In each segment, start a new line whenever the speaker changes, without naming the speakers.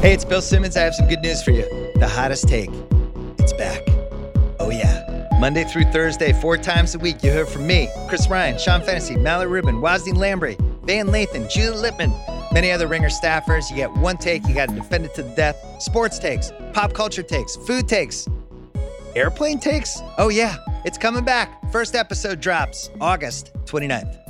Hey, it's Bill Simmons. I have some good news for you. The hottest take. It's back. Oh, yeah. Monday through Thursday, four times a week, you hear from me, Chris Ryan, Sean Fennessy, Mallory Rubin, Wosny Lambre, Van Lathan, Juliet Litman, many other Ringer staffers. You get one take, you got to defend it to the death. Sports takes, pop culture takes, food takes, airplane takes. Oh, yeah, it's coming back. First episode drops August 29th.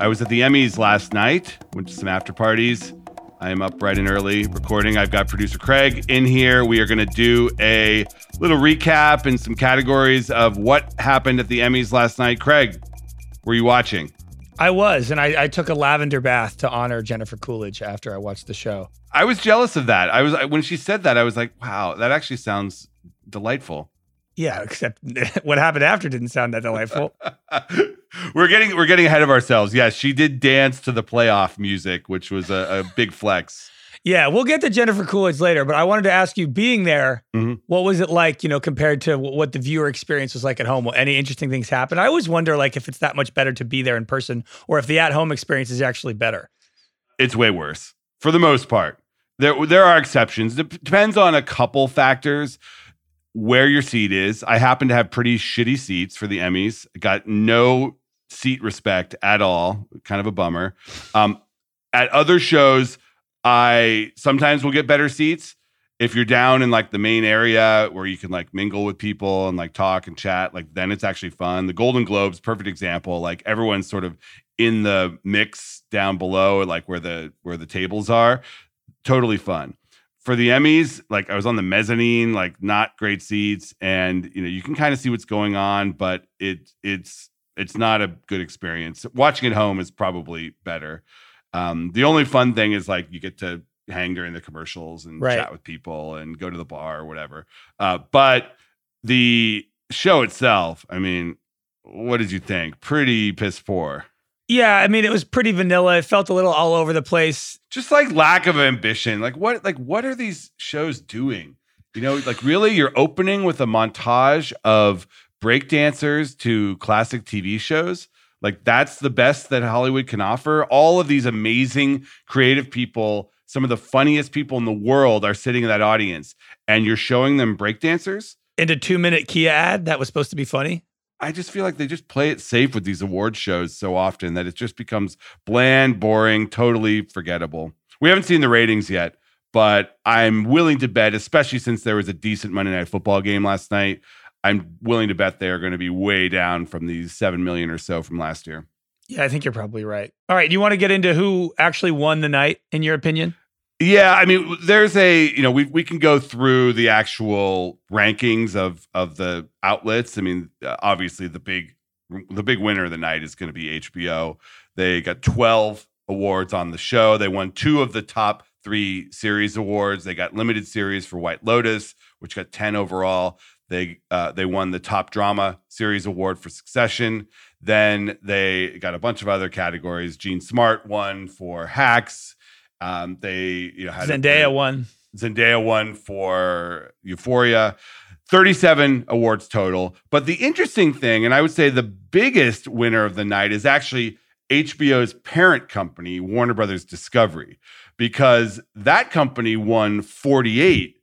I was at the Emmys last night, went to some after parties. I am up bright and early recording. I've got producer Craig in here. We are going to do a little recap and some categories of what happened at the Emmys last night. Craig, were you watching?
I was, and I, I took a lavender bath to honor Jennifer Coolidge after I watched the show.
I was jealous of that. I was when she said that, I was like, "Wow, that actually sounds delightful."
Yeah, except what happened after didn't sound that delightful.
we're getting we're getting ahead of ourselves. Yes, she did dance to the playoff music, which was a, a big flex.
Yeah, we'll get to Jennifer Coolidge later, but I wanted to ask you, being there, mm-hmm. what was it like? You know, compared to what the viewer experience was like at home? Any interesting things happen? I always wonder, like, if it's that much better to be there in person, or if the at-home experience is actually better.
It's way worse for the most part. There there are exceptions. It depends on a couple factors where your seat is. I happen to have pretty shitty seats for the Emmys. Got no seat respect at all. Kind of a bummer. Um, at other shows, I sometimes will get better seats. If you're down in like the main area where you can like mingle with people and like talk and chat, like then it's actually fun. The Golden Globes, perfect example. Like everyone's sort of in the mix down below, like where the where the tables are. Totally fun for the Emmys, like I was on the mezzanine, like not great seats, and you know you can kind of see what's going on, but it it's it's not a good experience. Watching at home is probably better. Um, the only fun thing is like you get to hang during the commercials and right. chat with people and go to the bar or whatever. Uh, but the show itself, I mean, what did you think? Pretty piss poor.
Yeah, I mean, it was pretty vanilla. It felt a little all over the place.
Just like lack of ambition. Like what? Like what are these shows doing? You know, like really, you're opening with a montage of breakdancers to classic TV shows. Like that's the best that Hollywood can offer. All of these amazing creative people, some of the funniest people in the world, are sitting in that audience, and you're showing them breakdancers.
In a two minute Kia ad that was supposed to be funny.
I just feel like they just play it safe with these award shows so often that it just becomes bland, boring, totally forgettable. We haven't seen the ratings yet, but I'm willing to bet, especially since there was a decent Monday Night Football game last night, I'm willing to bet they are going to be way down from these 7 million or so from last year.
Yeah, I think you're probably right. All right. Do you want to get into who actually won the night, in your opinion?
Yeah, I mean, there's a you know we we can go through the actual rankings of of the outlets. I mean, uh, obviously the big the big winner of the night is going to be HBO. They got 12 awards on the show. They won two of the top three series awards. They got limited series for White Lotus, which got 10 overall. They uh, they won the top drama series award for Succession. Then they got a bunch of other categories. Jean Smart won for Hacks. Um, they you know had
Zendaya a, won.
Zendaya won for Euphoria. 37 awards total. But the interesting thing, and I would say the biggest winner of the night, is actually HBO's parent company, Warner Brothers Discovery, because that company won 48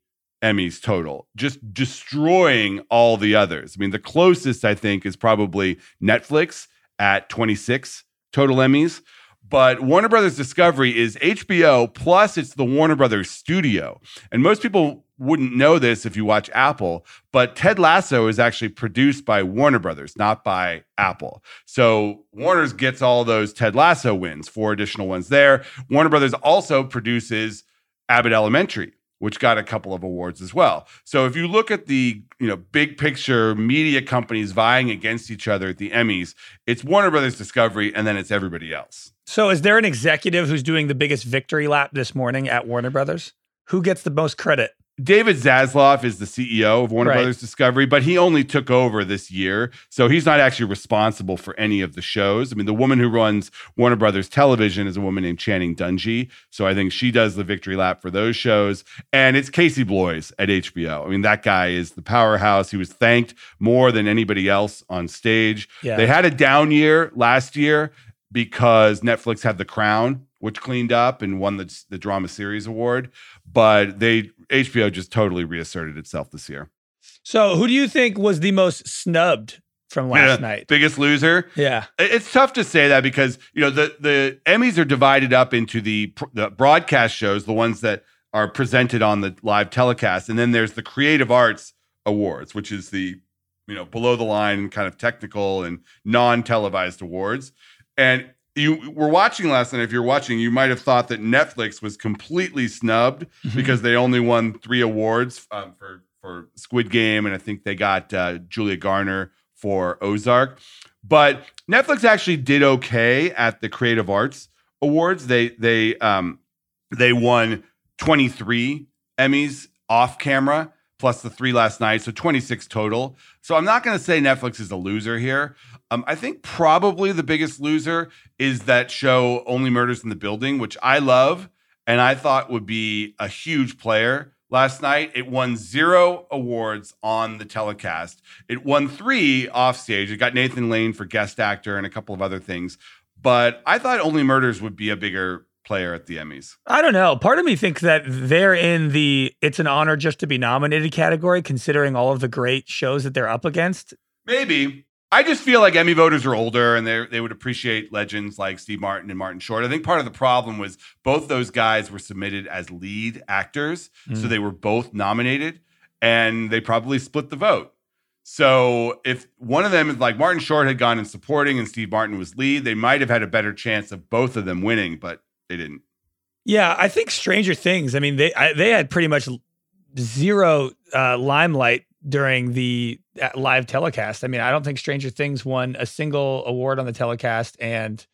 Emmys total, just destroying all the others. I mean, the closest I think is probably Netflix at 26 total Emmys. But Warner Brothers Discovery is HBO plus it's the Warner Brothers studio. And most people wouldn't know this if you watch Apple, but Ted Lasso is actually produced by Warner Brothers, not by Apple. So Warner's gets all those Ted Lasso wins, four additional ones there. Warner Brothers also produces Abbott Elementary, which got a couple of awards as well. So if you look at the, you know, big picture media companies vying against each other at the Emmys, it's Warner Brothers Discovery and then it's everybody else.
So is there an executive who's doing the biggest victory lap this morning at Warner Brothers? Who gets the most credit?
David Zaslav is the CEO of Warner
Right.
Brothers Discovery, but he only took over this year. So he's not actually responsible for any of the shows. I mean, the woman who runs Warner Brothers Television is a woman named Channing Dungey. So I think she does the victory lap for those shows. And it's Casey Bloys at HBO. I mean, that guy is the powerhouse. He was thanked more than anybody else on stage.
Yeah.
They had a down year last year because Netflix had The Crown, which cleaned up and won the, the drama series award. But they HBO just totally reasserted itself this year.
So who do you think was the most snubbed from last
Yeah,
night?
biggest loser.
Yeah.
It's tough to say that because you know the the Emmys are divided up into the the broadcast shows, the ones that are presented on the live telecast, and then there's the Creative Arts Awards, which is the you know below the line kind of technical and non televised awards. And you were watching last night. If you're watching, you might have thought that Netflix was completely snubbed because they only won three awards um, for for Squid Game, and I think they got uh, Julia Garner for Ozark. But Netflix actually did okay at the Creative Arts Awards. They they um they won 23 Emmys off camera plus the three last night, so 26 total. So I'm not going to say Netflix is a loser here. Um, I think probably the biggest loser is that show Only Murders in the Building, which I love and I thought would be a huge player last night. It won zero awards on the telecast. It won three offstage. It got Nathan Lane for guest actor and a couple of other things. But I thought Only Murders would be a bigger player at the Emmys.
I don't know. Part of me thinks that they're in the it's an honor just to be nominated category, considering all of the great shows that they're up against.
Maybe. I just feel like Emmy voters are older and they they would appreciate legends like Steve Martin and Martin Short. I think part of the problem was both those guys were submitted as lead actors, so
Mm.
they were both nominated and they probably split the vote. So if one of them, like Martin Short, had gone in supporting and Steve Martin was lead, they might have had a better chance of both of them winning, but they didn't.
Yeah, I think Stranger Things. I mean, they I, they had pretty much zero uh, limelight during the uh, live telecast. I mean, I don't think Stranger Things won a single award on the telecast, and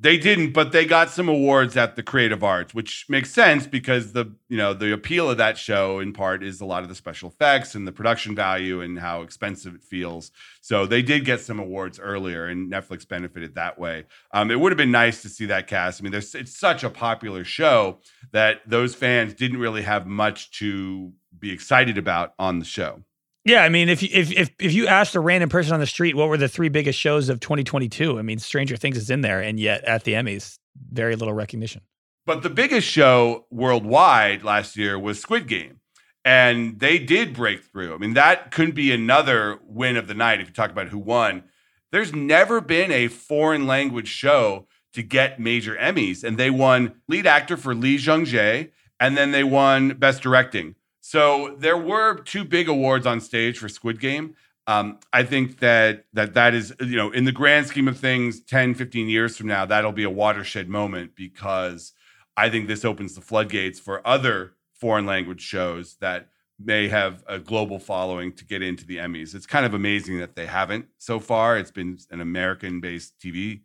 They didn't, but they got some awards at the Creative Arts, which makes sense because the you know the appeal of that show in part is a lot of the special effects and the production value and how expensive it feels. So they did get some awards earlier, and Netflix benefited that way. Um, it would have been nice to see that cast. I mean, it's such a popular show that those fans didn't really have much to be excited about on the show.
Yeah, I mean, if you, if if if you asked a random person on the street what were the three biggest shows of 2022, I mean, Stranger Things is in there, and yet at the Emmys, very little recognition.
But the biggest show worldwide last year was Squid Game. And they did break through. I mean, that could be another win of the night if you talk about who won. There's never been a foreign language show to get major Emmys. And they won lead actor for Lee Jung Jae, and then they won best directing. So there were two big awards on stage for Squid Game. Um, I think that that that is, you know, in the grand scheme of things, 10, 15 years from now, that'll be a watershed moment because I think this opens the floodgates for other foreign language shows that may have a global following to get into the Emmys. It's kind of amazing that they haven't so far. It's been an American based TV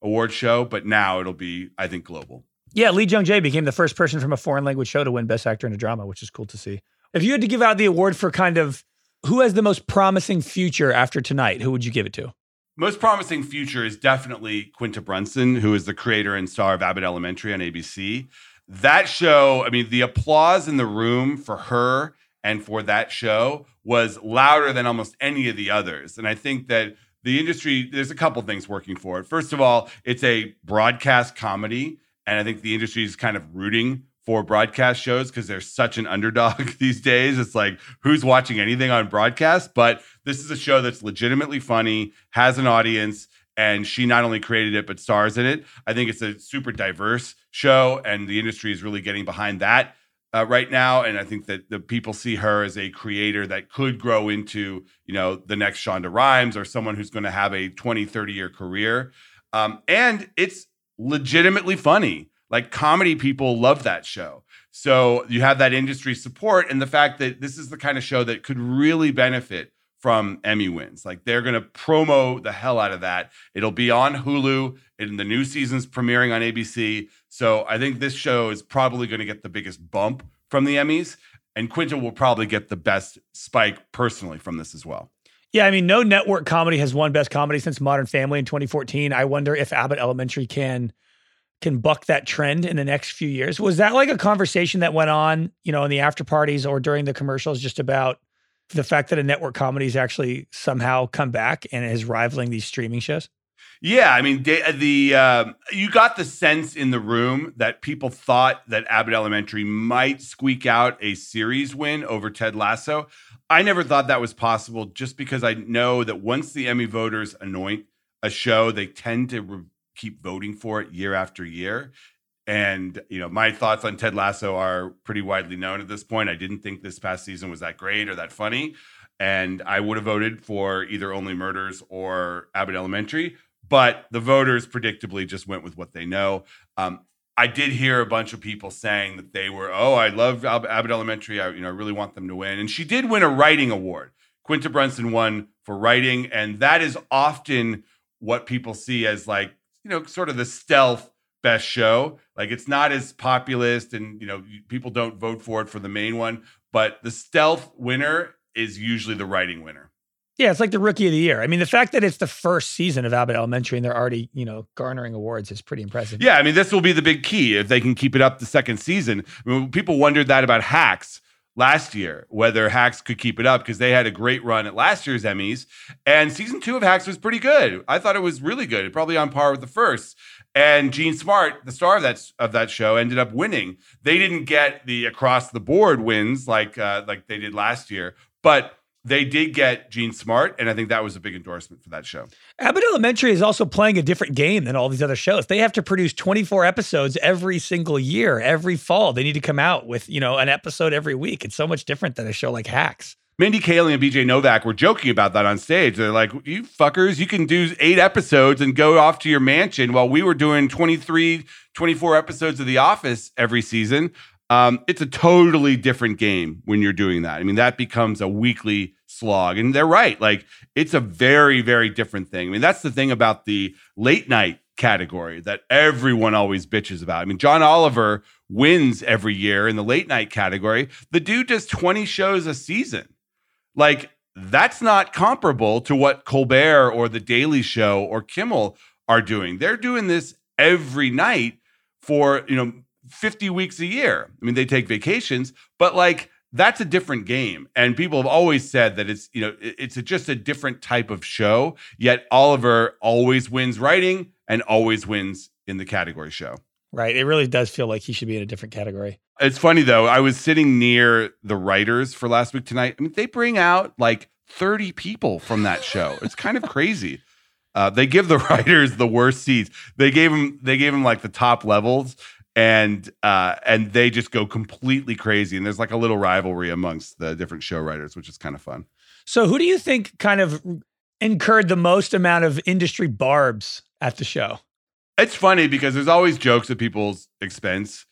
award show, but now it'll be, I think, global.
Yeah, Lee Jung Jae became the first person from a foreign language show to win Best Actor in a Drama, which is cool to see. If you had to give out the award for kind of who has the most promising future after tonight, who would you give it to?
Most promising future is definitely Quinta Brunson, who is the creator and star of Abbott Elementary on ABC. That show, I mean, the applause in the room for her and for that show was louder than almost any of the others. And I think that the industry, there's a couple things working for it. First of all, it's a broadcast comedy. And I think the industry is kind of rooting for broadcast shows because they're such an underdog these days. It's like, who's watching anything on broadcast? But this is a show that's legitimately funny, has an audience, and she not only created it but stars in it. I think it's a super diverse show, and the industry is really getting behind that uh, right now. And I think that the people see her as a creator that could grow into, you know, the next Shonda Rhimes or someone who's going to have a 20, 30 year career. Um, and it's legitimately funny. Like comedy people love that show. So you have that industry support and the fact that this is the kind of show that could really benefit from Emmy wins. Like they're going to promo the hell out of that. It'll be on Hulu and the new season's premiering on ABC. So I think this show is probably going to get the biggest bump from the Emmys and Quinta will probably get the best spike personally from this as well.
Yeah, I mean, no network comedy has won best comedy since Modern Family in 2014. I wonder if Abbott Elementary can can buck that trend in the next few years. Was that like a conversation that went on, you know, in the after parties or during the commercials just about the fact that a network comedy has actually somehow come back and is rivaling these streaming shows?
Yeah, I mean, the, the uh, you got the sense in the room that people thought that Abbott Elementary might squeak out a series win over Ted Lasso. I never thought that was possible, just because I know that once the Emmy voters anoint a show, they tend to re- keep voting for it year after year. And you know, my thoughts on Ted Lasso are pretty widely known at this point. I didn't think this past season was that great or that funny, and I would have voted for either Only Murders or Abbott Elementary. But the voters predictably just went with what they know. Um, I did hear a bunch of people saying that they were, oh, I love Abbott Elementary. I, you know, I really want them to win. And she did win a writing award. Quinta Brunson won for writing, and that is often what people see as like, you know, sort of the stealth best show. Like it's not as populist and you know people don't vote for it for the main one, but the stealth winner is usually the writing winner.
Yeah, it's like the rookie of the year. I mean, the fact that it's the first season of Abbott Elementary and they're already, you know, garnering awards is pretty impressive.
Yeah, I mean, this will be the big key if they can keep it up the second season. I mean, people wondered that about Hacks last year, whether Hacks could keep it up because they had a great run at last year's Emmys. And season two of Hacks was pretty good. I thought it was really good, probably on par with the first. And Jean Smart, the star of that of that show, ended up winning. They didn't get the across the board wins like uh, like they did last year, but they did get Jean Smart, and I think that was a big endorsement for that show.
Abbott Elementary is also playing a different game than all these other shows. They have to produce 24 episodes every single year, every fall. They need to come out with, you know, an episode every week. It's so much different than a show like Hacks.
Mindy Kaling and BJ Novak were joking about that on stage. They're like, you fuckers, you can do eight episodes and go off to your mansion while we were doing 23, 24 episodes of The Office every season. Um, it's a totally different game when you're doing that. I mean, that becomes a weekly slog. And they're right. Like, it's a very, very different thing. I mean, that's the thing about the late night category that everyone always bitches about. I mean, John Oliver wins every year in the late night category. The dude does 20 shows a season. Like that's not comparable to what Colbert or The Daily Show or Kimmel are doing. They're doing this every night for, you know, 50 weeks a year. I mean, they take vacations, but like that's a different game. And people have always said that it's, you know, it's a, just a different type of show. Yet Oliver always wins writing and always wins in the category show.
Right. It really does feel like he should be in a different category.
It's funny though. I was sitting near the writers for last week tonight. I mean, they bring out like 30 people from that show. It's kind of crazy. Uh, they give the writers the worst seats. They gave them they gave them like the top levels and uh, and they just go completely crazy. And there's like a little rivalry amongst the different show writers, which is kind of fun.
So, who do you think kind of incurred the most amount of industry barbs at the show?
It's funny because there's always jokes at people's expense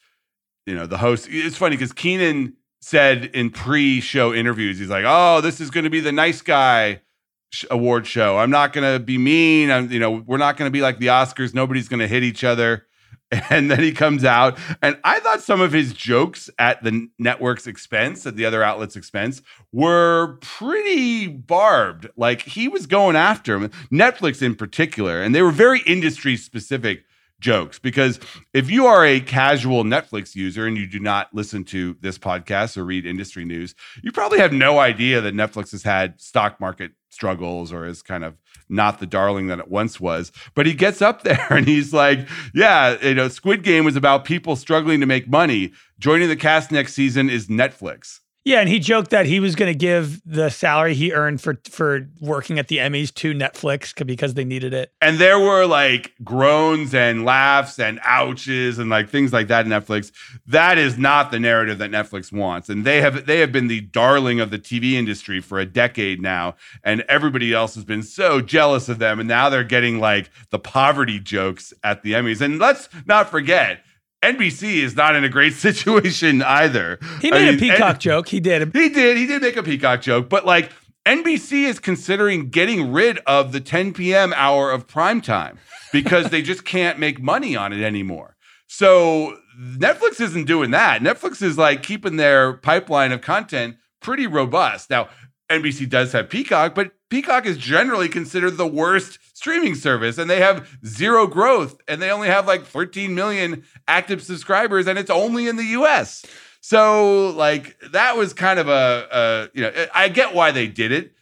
you know, the host. It's funny because Kenan said in pre-show interviews, he's like, "Oh, this is going to be the nice guy award show. I'm not going to be mean. I'm, you know, we're not going to be like the Oscars. Nobody's going to hit each other." And then he comes out, and I thought some of his jokes at the network's expense, at the other outlet's expense, were pretty barbed. Like he was going after him, Netflix in particular, and they were very industry specific jokes because if you are a casual Netflix user and you do not listen to this podcast or read industry news, you probably have no idea that Netflix has had stock market struggles or is kind of not the darling that it once was. But he gets up there and he's like, yeah, you know, Squid Game was about people struggling to make money. Joining the cast next season is Netflix.
Yeah, and he joked that he was going to give the salary he earned for for working at the Emmys to Netflix because they needed it.
And there were like groans and laughs and ouches and like things like that Netflix. That is not the narrative that Netflix wants. And they have they have been the darling of the TV industry for a decade now, and everybody else has been so jealous of them and now they're getting like the poverty jokes at the Emmys. And let's not forget NBC is not in a great situation either.
He made I mean, a peacock joke. He did.
He did. He did make a peacock joke, but like NBC is considering getting rid of the 10 p.m. hour of prime time because they just can't make money on it anymore. So Netflix isn't doing that. Netflix is like keeping their pipeline of content pretty robust. Now, NBC does have Peacock, but Peacock is generally considered the worst streaming service and they have zero growth and they only have like 13 million active subscribers and it's only in the US. So like that was kind of a, a you know I get why they did it.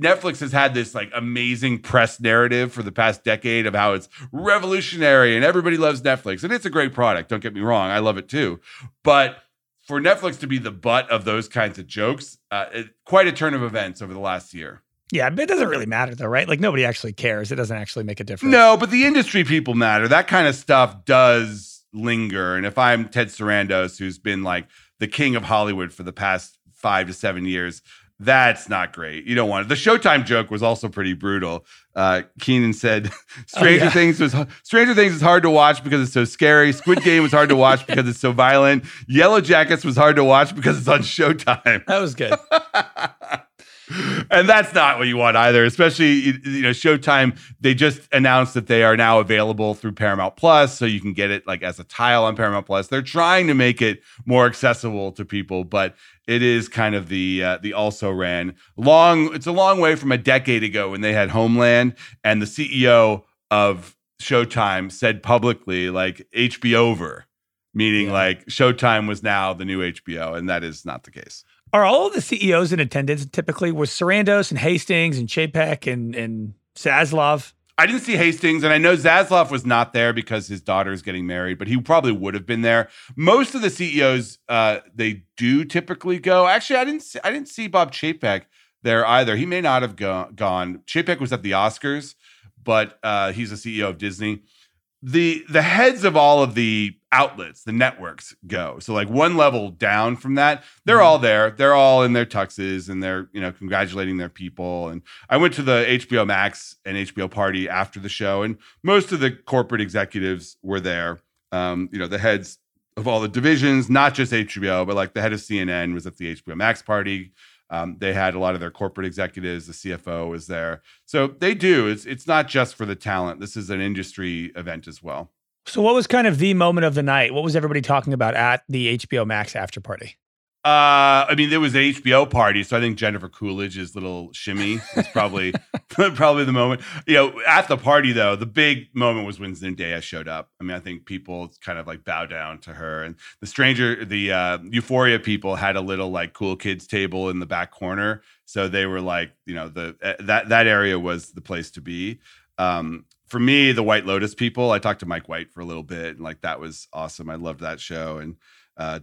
Netflix has had this like amazing press narrative for the past decade of how it's revolutionary and everybody loves Netflix and it's a great product. Don't get me wrong, I love it too. But for Netflix to be the butt of those kinds of jokes, uh, it, quite a turn of events over the last year.
Yeah, but it doesn't really matter though, right? Like nobody actually cares. It doesn't actually make a difference.
No, but the industry people matter. That kind of stuff does linger. And if I'm Ted Sarandos, who's been like the king of Hollywood for the past five to seven years, that's not great. You don't want it. The Showtime joke was also pretty brutal. Uh, Kenan said, "Stranger oh, yeah. Things was Stranger Things is hard to watch because it's so scary. Squid Game was hard to watch because it's so violent. Yellow Jackets was hard to watch because it's on Showtime."
That was good.
and that's not what you want either. Especially you know, Showtime. They just announced that they are now available through Paramount Plus, so you can get it like as a tile on Paramount Plus. They're trying to make it more accessible to people, but it is kind of the uh, the also ran long. It's a long way from a decade ago when they had Homeland, and the CEO of Showtime said publicly like HBO over, meaning yeah. like Showtime was now the new HBO, and that is not the case.
Are all of the CEOs in attendance typically with Sarandos and Hastings and Chapek and and Zaslav?
I didn't see Hastings, and I know Zaslav was not there because his daughter is getting married, but he probably would have been there. Most of the CEOs, uh, they do typically go. Actually, I didn't. See, I didn't see Bob Chapek there either. He may not have go- gone. Chapek was at the Oscars, but uh, he's a CEO of Disney the the heads of all of the outlets, the networks go. So like one level down from that, they're all mm-hmm. there. They're all in their tuxes and they're, you know, congratulating their people. And I went to the HBO Max and HBO party after the show and most of the corporate executives were there. Um, you know, the heads of all the divisions, not just HBO, but like the head of CNN was at the HBO Max party. Um, they had a lot of their corporate executives. The CFO was there, so they do. It's it's not just for the talent. This is an industry event as well.
So, what was kind of the moment of the night? What was everybody talking about at the HBO Max after party?
Uh, I mean, there was an HBO party, so I think Jennifer Coolidge's little shimmy was probably probably the moment. You know, at the party though, the big moment was when Zendaya showed up. I mean, I think people kind of like bow down to her, and the stranger, the uh, Euphoria people had a little like cool kids table in the back corner, so they were like, you know, the uh, that that area was the place to be. Um, for me, the White Lotus people, I talked to Mike White for a little bit, and like that was awesome. I loved that show, and uh,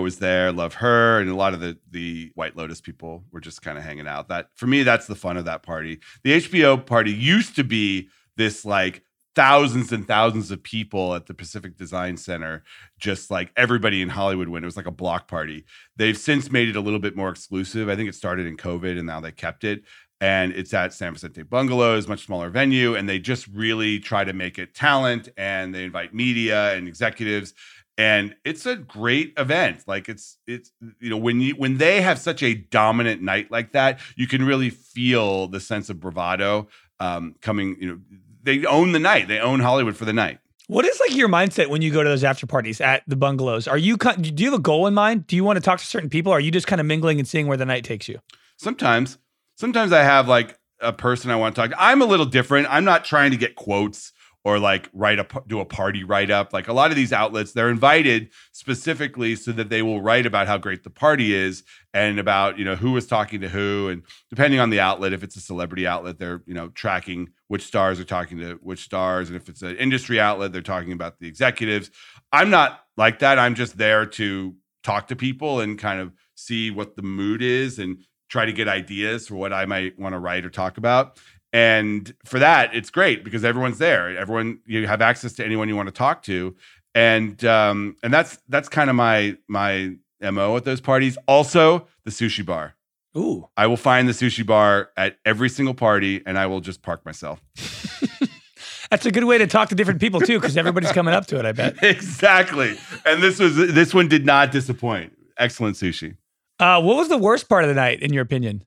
was there, love her, and a lot of the the White Lotus people were just kind of hanging out. That for me, that's the fun of that party. The HBO party used to be this like thousands and thousands of people at the Pacific Design Center, just like everybody in Hollywood went. It was like a block party. They've since made it a little bit more exclusive. I think it started in COVID and now they kept it. And it's at San Vicente Bungalows, much smaller venue. And they just really try to make it talent and they invite media and executives and it's a great event. Like it's it's you know when you when they have such a dominant night like that you can really feel the sense of bravado um coming you know they own the night. They own hollywood for the night.
What is like your mindset when you go to those after parties at the bungalows? Are you do you have a goal in mind? Do you want to talk to certain people or are you just kind of mingling and seeing where the night takes you?
Sometimes sometimes i have like a person i want to talk to. I'm a little different. I'm not trying to get quotes or like write a do a party write up. Like a lot of these outlets, they're invited specifically so that they will write about how great the party is and about you know who was talking to who, and depending on the outlet, if it's a celebrity outlet, they're you know tracking which stars are talking to which stars, and if it's an industry outlet, they're talking about the executives. I'm not like that. I'm just there to talk to people and kind of see what the mood is and try to get ideas for what I might want to write or talk about. And for that, it's great because everyone's there. Everyone you have access to anyone you want to talk to, and um, and that's that's kind of my my mo at those parties. Also, the sushi bar.
Ooh,
I will find the sushi bar at every single party, and I will just park myself.
That's a good way to talk to different people too, because everybody's coming up to it. I bet
exactly. And this was this one did not disappoint. Excellent sushi.
Uh, what was the worst part of the night, in your opinion?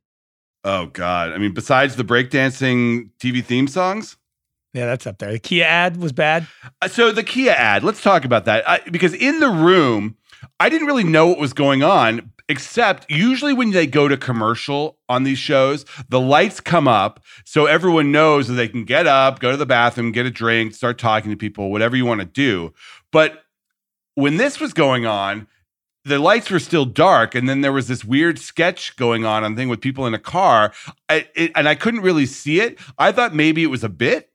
Oh God! I mean, besides the breakdancing TV theme songs.
Yeah, that's up there. The Kia ad was bad.
Uh, so the Kia ad. Let's talk about that I, because in the room, I didn't really know what was going on. Except usually when they go to commercial on these shows, the lights come up so everyone knows that they can get up, go to the bathroom, get a drink, start talking to people, whatever you want to do. But when this was going on, the lights were still dark and then there was this weird sketch going on on thing with people in a car. I, it, and i couldn't really see it. I thought maybe it was a bit.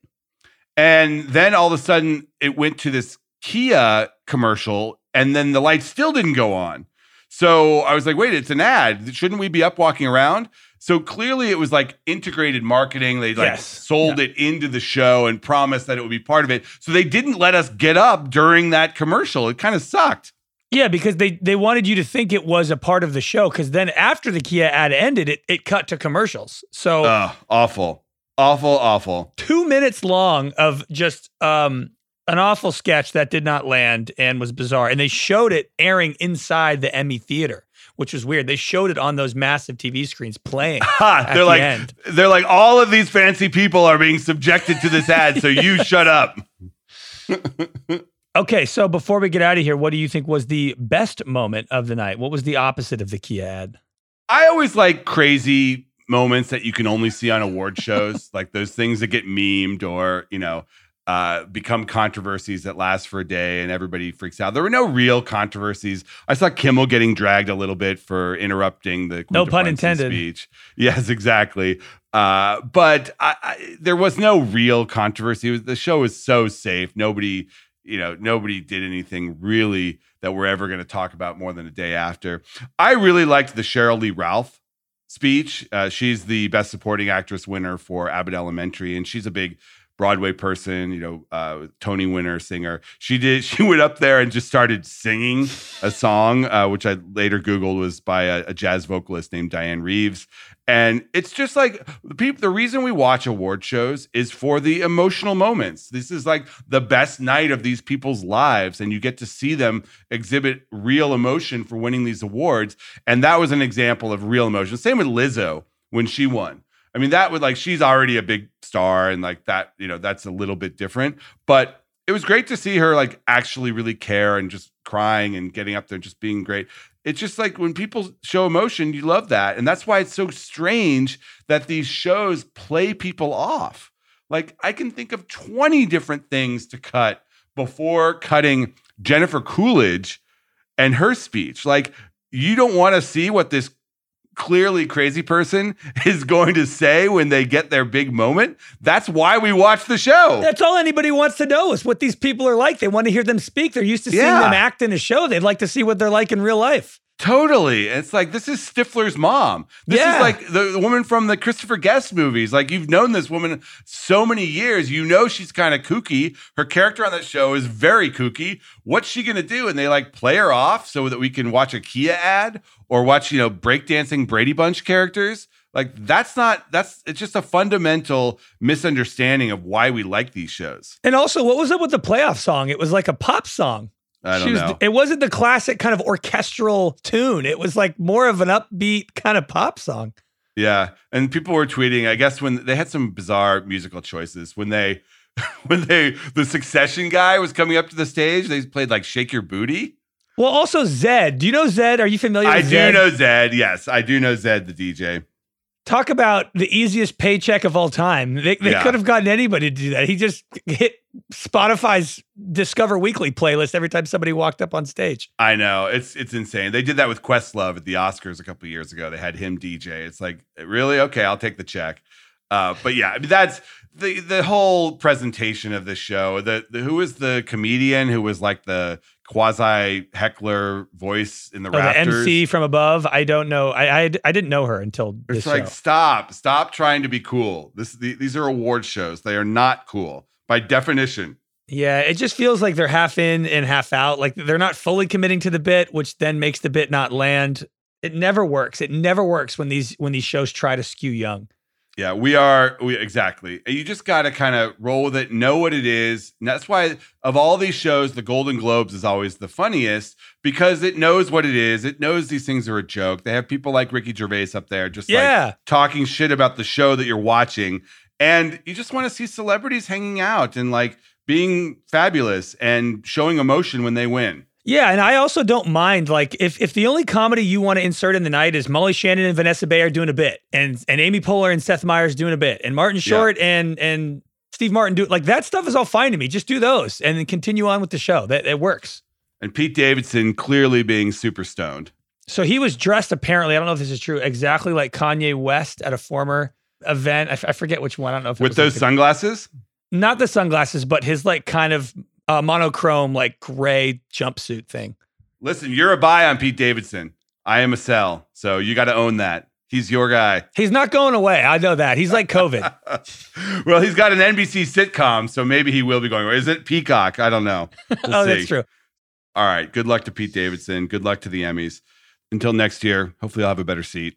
And then all of a sudden it went to this kia commercial and then the lights still didn't go on. So i was like wait it's an ad. Shouldn't we be up walking around? So clearly it was like integrated marketing. They like
Yes.
sold it into the show and promised that it would be part of it. So they didn't let us get up during that commercial. It kind of sucked
Yeah, because they they wanted you to think it was a part of the show. Because then after the Kia ad ended, it it cut to commercials. So
awful, awful, awful.
two minutes long of just um an awful sketch that did not land and was bizarre. And they showed it airing inside the Emmy theater, which was weird. They showed it on those massive TV screens playing.
Ha, they're
the
like,
end.
they're like, all of these fancy people are being subjected to this ad, so you shut up.
Okay, so before we get out of here, what do you think was the best moment of the night? What was the opposite of the Kia ad?
I always like crazy moments that you can only see on award shows, like those things that get memed or you know uh, become controversies that last for a day and everybody freaks out. There were no real controversies. I saw Kimmel getting dragged a little bit for interrupting the
No pun intended.
speech. Yes, exactly. Uh, but I, I, there was no real controversy. It was, the show was so safe. Nobody, you know, nobody did anything really that we're ever going to talk about more than a day after. I really liked the Cheryl Lee Ralph speech. Uh, she's the Best Supporting Actress winner for Abbott Elementary, and she's a big Broadway person, you know, uh, Tony winner, singer. She did. She went up there and just started singing a song, uh, which I later googled was by a, a jazz vocalist named Dianne Reeves. And it's just like the people. The reason we watch award shows is for the emotional moments. This is like the best night of these people's lives, and you get to see them exhibit real emotion for winning these awards. And that was an example of real emotion. Same with Lizzo when she won. I mean, that would like she's already a big star, and like that, you know, that's a little bit different. But it was great to see her like actually really care and just crying and getting up there and just being great. It's just like when people show emotion, you love that. And that's why it's so strange that these shows play people off. Like I can think of 20 different things to cut before cutting Jennifer Coolidge and her speech. Like you don't want to see what this clearly crazy person is going to say when they get their big moment. That's why we watch the show.
That's all anybody wants to know is what these people are like. They want to hear them speak. They're used to seeing
Yeah.
them act in a show. They'd like to see what they're like in real life.
Totally. It's like this is Stifler's mom. This
Yeah.
is like the, the woman from the Christopher Guest movies. Like you've known this woman so many years. You know she's kind of kooky. Her character on that show is very kooky. What's she gonna do? And they like play her off so that we can watch a Kia ad or watch, you know, breakdancing Brady Bunch characters. Like that's not that's it's just a fundamental misunderstanding of why we like these shows.
And also, what was up with the playoff song? It was like a pop song.
I don't
She was-
know.
It wasn't the classic kind of orchestral tune. It was like more of an upbeat kind of pop song.
Yeah, and people were tweeting. I guess when they had some bizarre musical choices when they, when they the Succession guy was coming up to the stage, they played like "Shake Your Booty."
Well, also Zedd. Do you know Zedd? Are you familiar
I do
Zedd?
know Zedd. Yes, I do know Zedd, the DJ.
Talk about the easiest paycheck of all time. They, they
Yeah.
could have gotten anybody to do that. He just hit Spotify's Discover Weekly playlist every time somebody walked up on stage.
I know it's it's insane. They did that with Questlove at the Oscars a couple years ago. They had him DJ. It's like really okay. I'll take the check. Uh, but yeah, I mean, that's the the whole presentation of the show. The, the who was the comedian who was like the quasi heckler voice in the
oh,
rafters.
The MC from above. I don't know. I I, I didn't know her until this
it's like
show.
stop, stop trying to be cool. This the, these are award shows. They are not cool by definition.
Yeah, it just feels like they're half in and half out. Like they're not fully committing to the bit, which then makes the bit not land. It never works. It never works when these when these shows try to skew young.
Yeah, we are we exactly. You just got to kind of roll with it, know what it is. And that's why of all these shows, the Golden Globes is always the funniest because it knows what it is. It knows these things are a joke. They have people like Ricky Gervais up there just
yeah.
like talking shit about the show that you're watching. And you just want to see celebrities hanging out and like being fabulous and showing emotion when they win.
Yeah, and I also don't mind like if if the only comedy you want to insert in the night is Molly Shannon and Vanessa Bayer doing a bit, and and Amy Poehler and Seth Meyers doing a bit, and Martin Short yeah. and and Steve Martin do like that stuff is all fine to me. Just do those and then continue on with the show. That it works.
And Pete Davidson clearly being super stoned.
So he was dressed apparently. I don't know if this is true. Exactly like Kanye West at a former event. I, f- I forget which one. I don't know if
with those
like
sunglasses.
Not the sunglasses, but his like kind of uh, monochrome like gray jumpsuit thing.
Listen, you're a buy on Pete Davidson. I am a sell, so you got to own that. He's your guy.
He's not going away. I know that. He's like COVID.
well, he's got an NBC sitcom, so maybe he will be going away. Is it Peacock? I don't know.
We'll oh, see. that's true.
All right. Good luck to Pete Davidson. Good luck to the Emmys. Until next year, hopefully I'll have a better seat.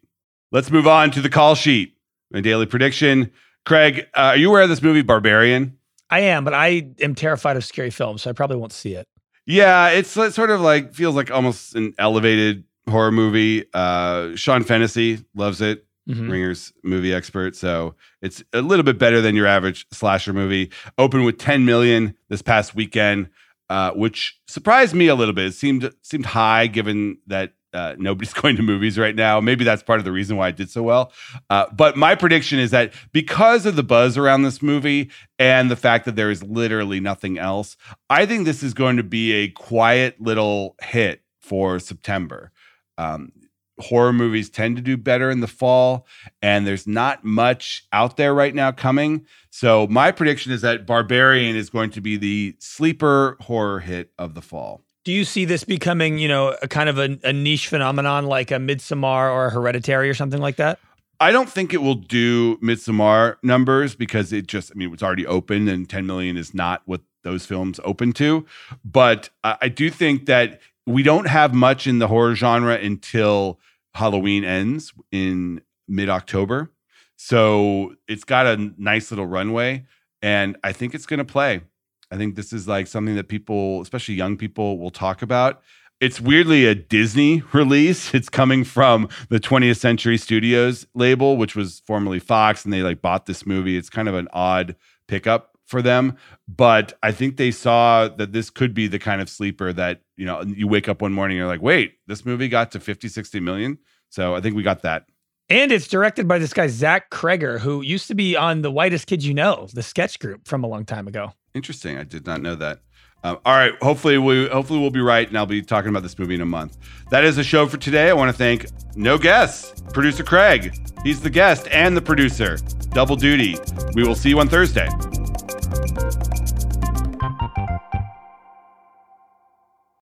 Let's move on to the call sheet. My daily prediction. Craig, uh, are you aware of this movie, Barbarian?
I am, but I am terrified of scary films, so I probably won't see it.
Yeah, it's sort of like feels like almost an elevated horror movie. Uh, Sean Fennessy loves it. Mm-hmm. Ringer's movie expert, so it's a little bit better than your average slasher movie. Opened with 10 million this past weekend, uh, which surprised me a little bit. It seemed seemed high given that uh, nobody's going to movies right now. Maybe that's part of the reason why it did so well. Uh, but my prediction is that because of the buzz around this movie and the fact that there is literally nothing else, I think this is going to be a quiet little hit for September. Um, horror movies tend to do better in the fall, and there's not much out there right now coming. So my prediction is that Barbarian is going to be the sleeper horror hit of the fall.
Do you see this becoming, you know, a kind of a, a niche phenomenon like a Midsommar or a Hereditary or something like that?
I don't think it will do Midsommar numbers because it just, I mean, it's already open and 10 million is not what those films open to. But I do think that we don't have much in the horror genre until Halloween ends in mid October. So it's got a nice little runway. And I think it's going to play. I think this is like something that people, especially young people, will talk about. It's weirdly a Disney release. It's coming from the 20th Century Studios label, which was formerly Fox, and they like bought this movie. It's kind of an odd pickup for them, but I think they saw that this could be the kind of sleeper that, you know, you wake up one morning and you're like, "Wait, this movie got to 50, 60 million?" So, I think we got that.
And it's directed by this guy Zach Cregger, who used to be on The Whitest Kids You Know, the sketch group from a long time ago.
Interesting. I did not know that. Uh, all right. Hopefully we hopefully we'll be right, and I'll be talking about this movie in a month. That is the show for today. I want to thank no guests, producer Craig. He's the guest and the producer. Double duty. We will see you on Thursday.